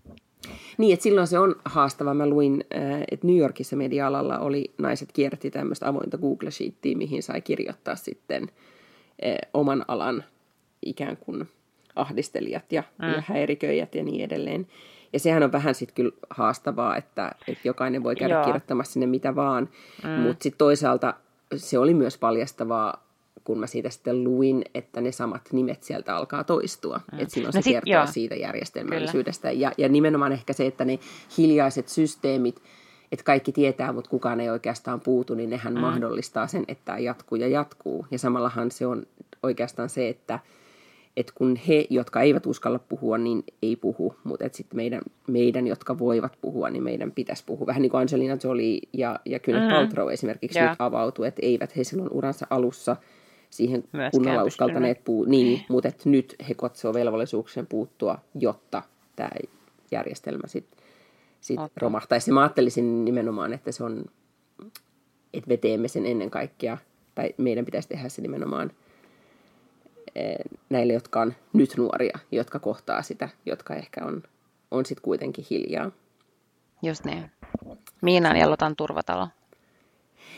Niin, että silloin se on haastava. Mä luin, äh, että New Yorkissa media-alalla oli, naiset kierti tämmöistä avointa Google Sheetia, mihin sai kirjoittaa sitten äh, oman alan ikään kuin ahdistelijat ja, mm. ja häiriköijät ja niin edelleen. Ja sehän on vähän sitten kyllä haastavaa, että, että jokainen voi käydä Joo. kirjoittamassa sinne mitä vaan, mm. mutta sitten toisaalta se oli myös paljastavaa kun mä siitä sitten luin, että ne samat nimet sieltä alkaa toistua. Mm. Että silloin no se sit, kertoo joo. siitä järjestelmällisyydestä. Ja, ja nimenomaan ehkä se, että ne hiljaiset systeemit, että kaikki tietää, mutta kukaan ei oikeastaan puutu, niin nehän mm. mahdollistaa sen, että tämä jatkuu ja jatkuu. Ja samallahan se on oikeastaan se, että, että kun he, jotka eivät uskalla puhua, niin ei puhu, mutta sitten meidän, meidän, jotka voivat puhua, niin meidän pitäisi puhua. Vähän niin kuin Angelina Jolie ja, ja Gwyneth mm. Paltrow esimerkiksi yeah. nyt avautuu, että eivät he silloin uransa alussa – siihen Myöskään kunnolla uskaltaneet puu, niin, mutta nyt he katsoo velvollisuuksien puuttua, jotta tämä järjestelmä sitten sit romahtaisi. Mä ajattelisin nimenomaan, että se on, että me teemme sen ennen kaikkea, tai meidän pitäisi tehdä se nimenomaan eh, näille, jotka on nyt nuoria, jotka kohtaa sitä, jotka ehkä on, on sitten kuitenkin hiljaa. Just niin. Miinan ja Lotan turvatalo.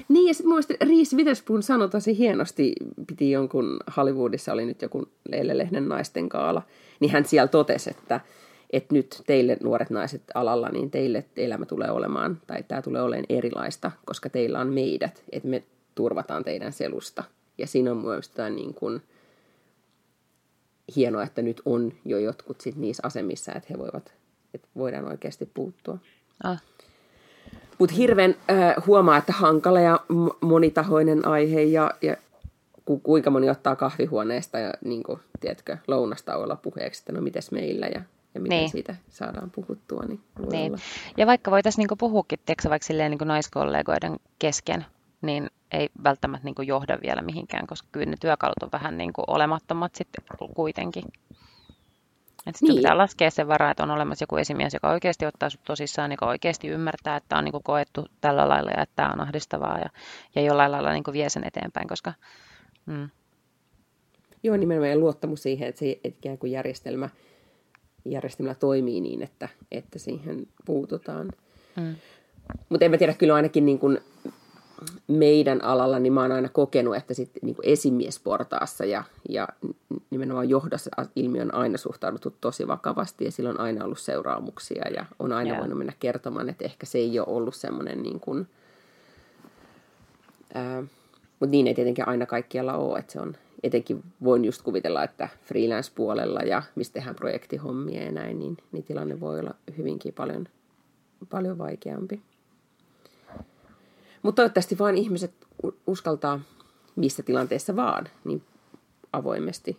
Niin, ja sitten muistin, Reese Witherspoon sanoi tosi hienosti, piti jonkun Hollywoodissa, oli nyt joku Leille Lehden naisten kaala, niin hän siellä totesi, että, että nyt teille nuoret naiset alalla, niin teille elämä tulee olemaan, tai tämä tulee olemaan erilaista, koska teillä on meidät, että me turvataan teidän selusta. Ja siinä on mielestäni niin kuin hienoa, että nyt on jo jotkut sit niissä asemissa, että he voivat, että voidaan oikeasti puuttua. Ah. Mutta hirveän äh, huomaa, että hankala ja monitahoinen aihe ja, ja ku, kuinka moni ottaa kahvihuoneesta ja niin kuin, tiedätkö, lounastauolla puheeksi, että no mites meillä ja, ja miten niin. siitä saadaan puhuttua. Niin, niin. Ja vaikka voitaisiin niin puhuakin, tiedätkö, vaikka silleen, niin naiskollegoiden kesken, niin ei välttämättä niin johda vielä mihinkään, koska kyllä ne työkalut on vähän niin kuin olemattomat sitten kuitenkin. Et sitten niin. pitää laskea sen varaa, että on olemassa joku esimies, joka oikeasti ottaa sinut tosissaan, joka oikeasti ymmärtää, että on niin kuin koettu tällä lailla ja että tämä on ahdistavaa ja, ja jollain lailla niin kuin vie sen eteenpäin, koska... Mm. Joo, nimenomaan luottamus siihen, että se että ikään kuin järjestelmä, järjestelmä toimii niin, että, että siihen puututaan. Mm. Mutta en mä tiedä, kyllä ainakin niin kuin meidän alalla, niin mä oon aina kokenut, että sit, niin kuin esimiesportaassa ja, ja nimenomaan johdossa ilmiö on aina suhtauduttu tosi vakavasti ja sillä on aina ollut seuraamuksia ja on aina yeah. voinut mennä kertomaan, että ehkä se ei ole ollut semmoinen niin kuin, ää, mutta niin ei tietenkin aina kaikkialla ole, että se on etenkin voin just kuvitella, että freelance-puolella ja mistä tehdään projektihommia ja näin, niin, niin tilanne voi olla hyvinkin paljon, paljon vaikeampi. Mutta toivottavasti vain ihmiset uskaltaa missä tilanteessa vaan niin avoimesti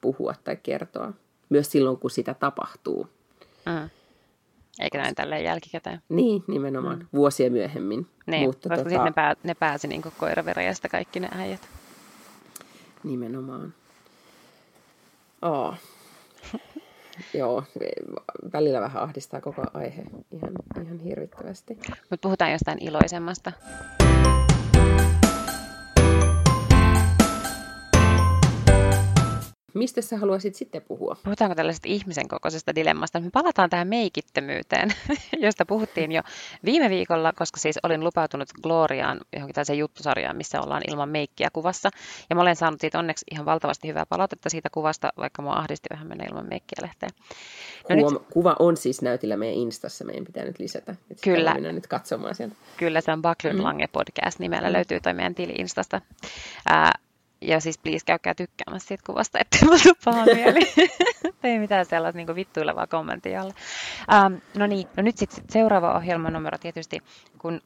puhua tai kertoa. Myös silloin, kun sitä tapahtuu. Mm. Eikä näin tälleen jälkikäteen. Niin, nimenomaan. Mm. Vuosia myöhemmin. Niin, Mutta koska tota... sitten ne, pää, ne pääsi niin koiraveräjästä kaikki ne äijät. Nimenomaan. Oh. *laughs* Joo, välillä vähän ahdistaa koko aihe ihan, ihan hirvittävästi. Mutta puhutaan jostain iloisemmasta. Mistä sä haluaisit sitten puhua? Puhutaanko tällaisesta ihmisen kokoisesta dilemmasta? Me palataan tähän meikittömyyteen, *laughs* josta puhuttiin jo viime viikolla, koska siis olin lupautunut Gloriaan johonkin tällaiseen juttusarjaan, missä ollaan ilman meikkiä kuvassa. Ja mä olen saanut siitä onneksi ihan valtavasti hyvää palautetta siitä kuvasta, vaikka mua ahdisti vähän mennä ilman meikkiä lehteen. No Huom- nyt... Kuva on siis näytillä meidän Instassa, meidän pitää nyt lisätä. Että Kyllä. nyt katsomaan sieltä. Kyllä, se on Baklund mm. Lange podcast nimellä, mm. löytyy toi meidän tili Instasta. Ää, ja siis please käykää tykkäämässä siitä kuvasta, ettei mulla paha *laughs* mieli. *laughs* Ei mitään sellaista niin vittuilevaa kommenttia alle. Ähm, no niin, no nyt sitten seuraava ohjelmanumero tietysti, kun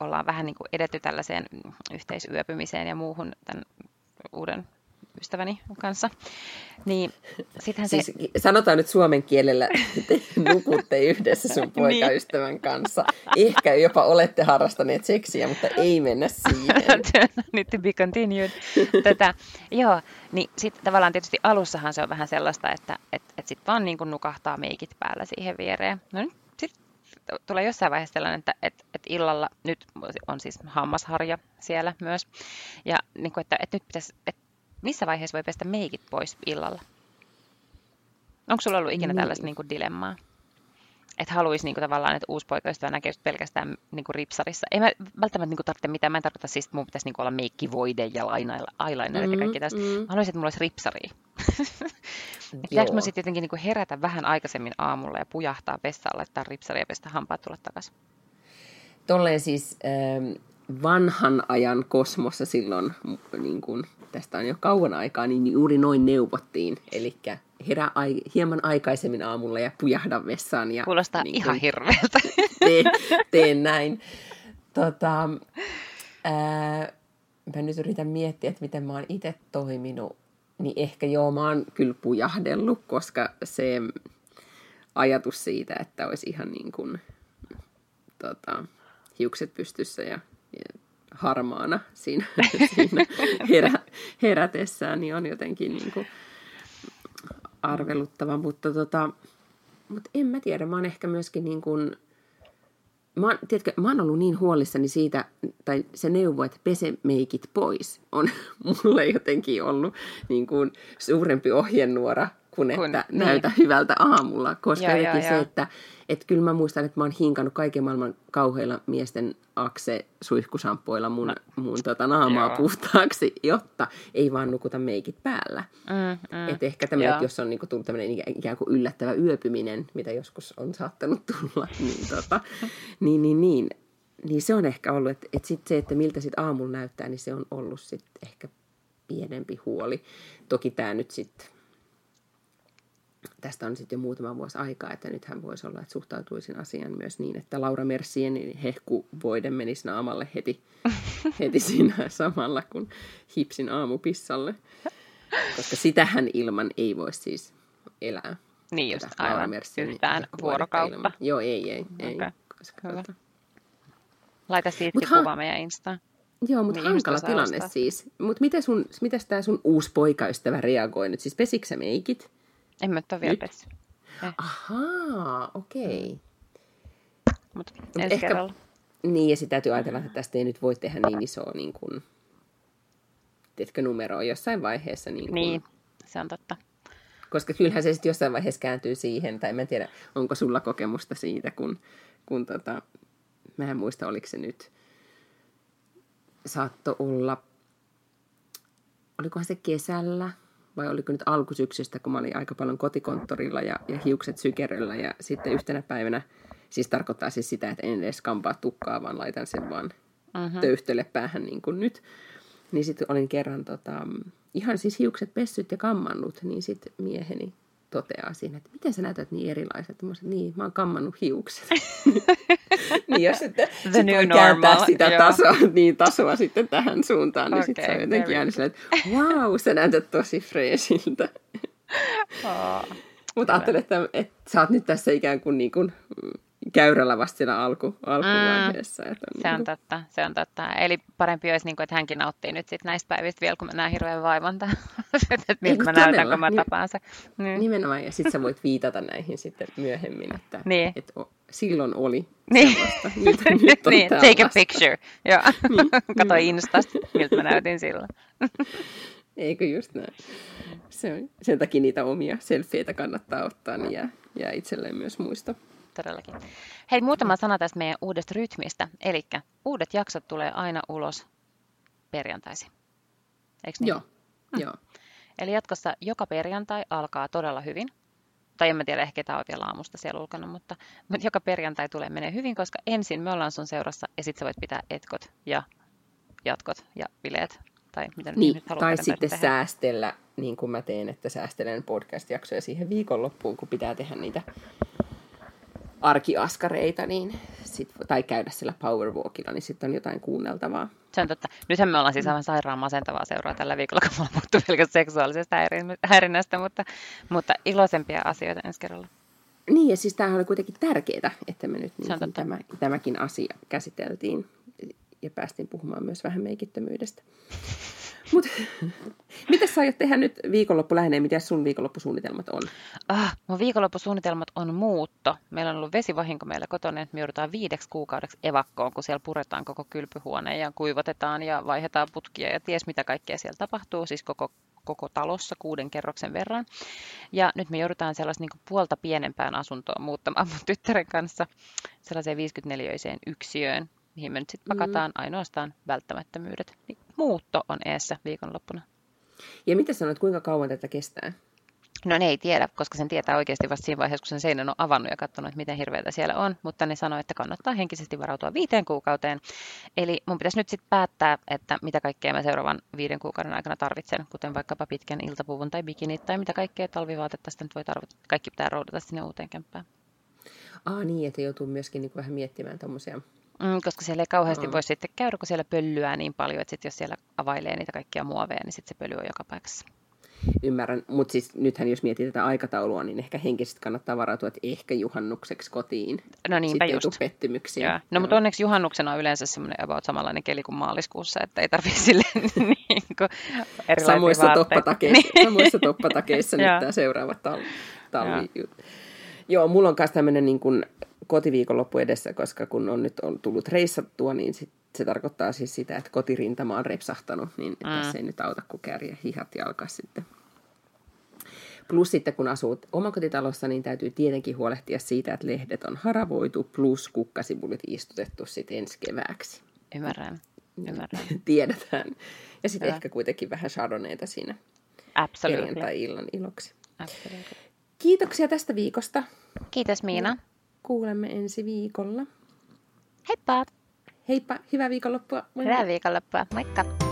ollaan vähän niin kuin edetty tällaiseen yhteisyöpymiseen ja muuhun tämän uuden ystäväni kanssa. Niin, sittenhän se... Siis, sanotaan nyt suomen kielellä, että nukutte yhdessä sun *laughs* niin. poikaystävän kanssa. Ehkä jopa olette harrastaneet seksiä, mutta ei mennä siihen. *laughs* Nyt to be continued. Tätä, joo, niin sitten tavallaan tietysti alussahan se on vähän sellaista, että et, et sitten vaan niin nukahtaa meikit päällä siihen viereen. No nyt tulee jossain vaiheessa sellainen, että, että, että illalla nyt on siis hammasharja siellä myös. Ja niin kuin, että, että nyt pitäisi, että missä vaiheessa voi pestä meikit pois illalla? Onko sulla ollut ikinä niin. tällaista niin kuin dilemmaa? Että haluaisi niin kuin, tavallaan, että uusi poikaystävä näkee pelkästään niin kuin ripsarissa. Ei mä välttämättä niin kuin, tarvitse mitään. Mä en tarkoita siis, että mun pitäisi niin kuin, olla meikkivoide ja eyelinerit mm, ja kaikki tästä. Mm. Mä haluaisin, että mulla olisi ripsaria. Pitääkö mä sitten jotenkin niin kuin herätä vähän aikaisemmin aamulla ja pujahtaa vessaan, laittaa ripsaria ja pestä hampaat tulla takaisin? Tolleen siis ähm, vanhan ajan kosmossa silloin, niin kuin, tästä on jo kauan aikaa, niin juuri noin neuvottiin. Eli herää ai- hieman aikaisemmin aamulla ja pujahda vessaan. Ja, Kuulostaa niin ihan hirveältä. Teen, teen näin. Tota, ää, mä nyt yritän miettiä, että miten mä oon itse toiminut. Niin ehkä joo, mä oon kyllä pujahdellut, koska se ajatus siitä, että olisi ihan niin kuin, tota, hiukset pystyssä ja harmaana siinä, *laughs* siinä herä, herätessään, niin on jotenkin niin kuin arveluttava. Mutta, tota, mutta en mä tiedä, mä oon ehkä myöskin niin kuin, mä oon, tiedätkö, mä oon ollut niin huolissani siitä, tai se neuvo, että pese meikit pois, on *laughs* mulle jotenkin ollut niin kuin suurempi ohjenuora kuin että Kun- niin. näytä hyvältä aamulla. Koska jotenkin joo, se, joo. että, että kyllä mä muistan, että mä oon hinkannut kaiken maailman kauheilla miesten akse suihkusampoilla mun, no. mun tota naamaa Joo. puhtaaksi, jotta ei vaan nukuta meikit päällä. Mm, mm. Et ehkä tämmöinen, Joo. että jos on niinku tullut tämmöinen ikään- kuin yllättävä yöpyminen, mitä joskus on saattanut tulla, *laughs* niin, tota, niin, niin, niin, niin se on ehkä ollut, että, että sit se, että miltä sit aamulla näyttää, niin se on ollut sit ehkä pienempi huoli. Toki tämä nyt sitten, tästä on sitten jo muutama vuosi aikaa, että nythän voisi olla, että suhtautuisin asiaan myös niin, että Laura Mersien hehkuvoide menisi naamalle heti, *laughs* heti siinä samalla, kun hipsin aamupissalle. Koska sitähän ilman ei voi siis elää. Niin just, Tätä aivan. Yhtään vuorokautta. ilman. Joo, ei, ei. ei. Okei, Koska, hyvä. tota, Laita siitä Mut ha- kuva meidän Instaan. Joo, mutta Niin, hankala tilanne ostaa. siis. Mutta miten sun, mitäs tämä sun uusi poikaystävä reagoi nyt? Siis pesikö meikit? En mä nyt ole vielä pessy. Ahaa, okei. Mutta Mut ensi ehkä- kerralla. Niin, ja sitten täytyy ajatella, että tästä ei nyt voi tehdä niin isoa niin kuin, tiedätkö, numeroa jossain vaiheessa. Niin, kuin, Niin, se on totta. Koska kyllähän se sitten jossain vaiheessa kääntyy siihen, tai mä en tiedä, onko sulla kokemusta siitä, kun, kun tota, mä en muista, oliko se nyt, saatto olla, olikohan se kesällä, vai oliko nyt alkusyksystä, kun mä olin aika paljon kotikonttorilla ja, ja hiukset sykeröllä, ja sitten yhtenä päivänä, siis tarkoittaa siis sitä, että en edes kampaa tukkaa, vaan laitan sen vaan Mhm. töyhtölle päähän niin kuin nyt. Niin sitten olin kerran tota, ihan siis hiukset pessyt ja kammannut, niin sitten mieheni toteaa siinä, että miten sä näytät niin erilaiset. Mä sanoin, niin, mä oon kammannut hiukset. *laughs* niin jos sitten sit voi kääntää normal, sitä joo. tasoa, niin tasoa sitten tähän suuntaan, niin sitten se on jotenkin aina silleen, että wow, sä näytät tosi freesiltä. Oh. Mutta ajattelen, että, että sä oot nyt tässä ikään kuin, niin kuin mm, käyrällä vasta siinä alku, alkuvaiheessa. Että on Se niin on totta, se on totta. Eli parempi olisi, niin kuin, että hänkin nauttii nyt sit näistä päivistä vielä, kun *laughs* mä näen hirveän vaivan että miltä kun mä näytän, kun mä niin- tapaan se. Niin. Nimenomaan, ja sitten sä voit viitata näihin sitten myöhemmin, että Niin. et o, silloin oli Niin. *laughs* nyt, nyt on niin, take a picture. Joo. *laughs* Niin, Kato Instasta, miltä mä näytin silloin. Eikö just näin? Se on, sen takia niitä omia selfieitä kannattaa ottaa, niin jää, jää itselleen myös muisto. Todellakin. Hei, muutama sana tästä meidän uudesta rytmistä. Eli uudet jaksot tulee aina ulos perjantaisin. Eikö niin? Joo, joo. Eli jatkossa joka perjantai alkaa todella hyvin. Tai en mä tiedä, ehkä tämä on vielä aamusta siellä ulkona, mutta, mutta joka perjantai tulee menee hyvin, koska ensin me ollaan sun seurassa ja sitten sä voit pitää etkot ja jatkot ja bileet. Tai mitä nyt Niin, haluaa tai sitten tehdä. säästellä, niin kuin mä teen, että säästelen podcast-jaksoja siihen viikonloppuun, kun pitää tehdä niitä arkiaskareita, niin sit, tai käydä sillä powerwalkilla, niin sitten on jotain kuunneltavaa. Se on totta. Nythän me ollaan siis aivan sairaan masentavaa seuraa tällä viikolla, kun me ollaan puhuttu pelkästään seksuaalisesta häirin- häirinnästä, mutta, mutta iloisempia asioita ensi kerralla. Niin, ja siis tämähän oli kuitenkin tärkeää, että me nyt niin tämä, tämäkin asia käsiteltiin ja päästiin puhumaan myös vähän meikittömyydestä. Mutta *laughs* mitä sä aiot tehdä nyt viikonloppu lähenee? Mitä sun viikonloppusuunnitelmat on? Ah, mun viikonloppusuunnitelmat on muutto. Meillä on ollut vesivahinko meillä kotona, että me joudutaan viideksi kuukaudeksi evakkoon, kun siellä puretaan koko kylpyhuone ja kuivatetaan ja vaihdetaan putkia ja ties mitä kaikkea siellä tapahtuu, siis koko, koko talossa kuuden kerroksen verran. Ja nyt me joudutaan sellaisen niin puolta pienempään asuntoon muuttamaan mun tyttären kanssa sellaiseen 54-öiseen yksiöön, mihin me nyt sitten pakataan ainoastaan välttämättömyydet. Niin muutto on eessä viikonloppuna. Ja mitä sanot, kuinka kauan tätä kestää? No ne ei tiedä, koska sen tietää oikeasti vasta siinä vaiheessa, kun sen seinän on avannut ja katsonut, että miten hirveätä siellä on. Mutta ne sanoi, että kannattaa henkisesti varautua viiteen kuukauteen. Eli mun pitäisi nyt sitten päättää, että mitä kaikkea mä seuraavan viiden kuukauden aikana tarvitsen, kuten vaikkapa pitkän iltapuvun tai bikinit tai mitä kaikkea talvivaatetta nyt voi tarvita. Kaikki pitää roudata sinne uuteen kämppään. Ah niin, että joutuu myöskin niin vähän miettimään tuommoisia. Mm, koska siellä ei kauheasti Mm. voi sitten käydä, kun siellä pöllyää niin paljon, että sit jos siellä availee niitä kaikkia muoveja, niin sitten se pöly on joka paikassa. Ymmärrän, mutta siis nythän jos miettii tätä aikataulua, niin ehkä henkisesti kannattaa varautua, että ehkä juhannukseksi kotiin. No niinpä Sitten just. pettymyksiä. Joo. No mutta onneksi juhannuksena on yleensä semmoinen about samanlainen keli kuin maaliskuussa, että ei tarvitse *laughs* sille niin kuin erilaisia Samoissa vaatteita. toppatakeissa, Niin. samoissa toppatakeissa *laughs* nyt Joo. tämä seuraava talvi. talvi. Joo, mulla on myös tämmöinen niin kuin kotiviikonloppu edessä, koska kun on nyt on tullut reissattua, niin sit se tarkoittaa siis sitä, että kotirintama on repsahtanut, niin mm. tässä ei nyt auta kuin kääriä hihat ja alkaa sitten Plus sitten kun asuu omakotitalossa, niin täytyy tietenkin huolehtia siitä, että lehdet on haravoitu plus kukkasipulit istutettu sitten ensi kevääksi. Ymmärrän. Ymmärrän. *laughs* Tiedetään. Ja sitten ehkä kuitenkin vähän chardonnayta siinä perjantai-illan iloksi. Absolutely. Kiitoksia tästä viikosta. Kiitos Miina. Kuulemme ensi viikolla. Heippa! Heippa, hyvää viikonloppua. Moi Hyvää viikonloppua. Moikka!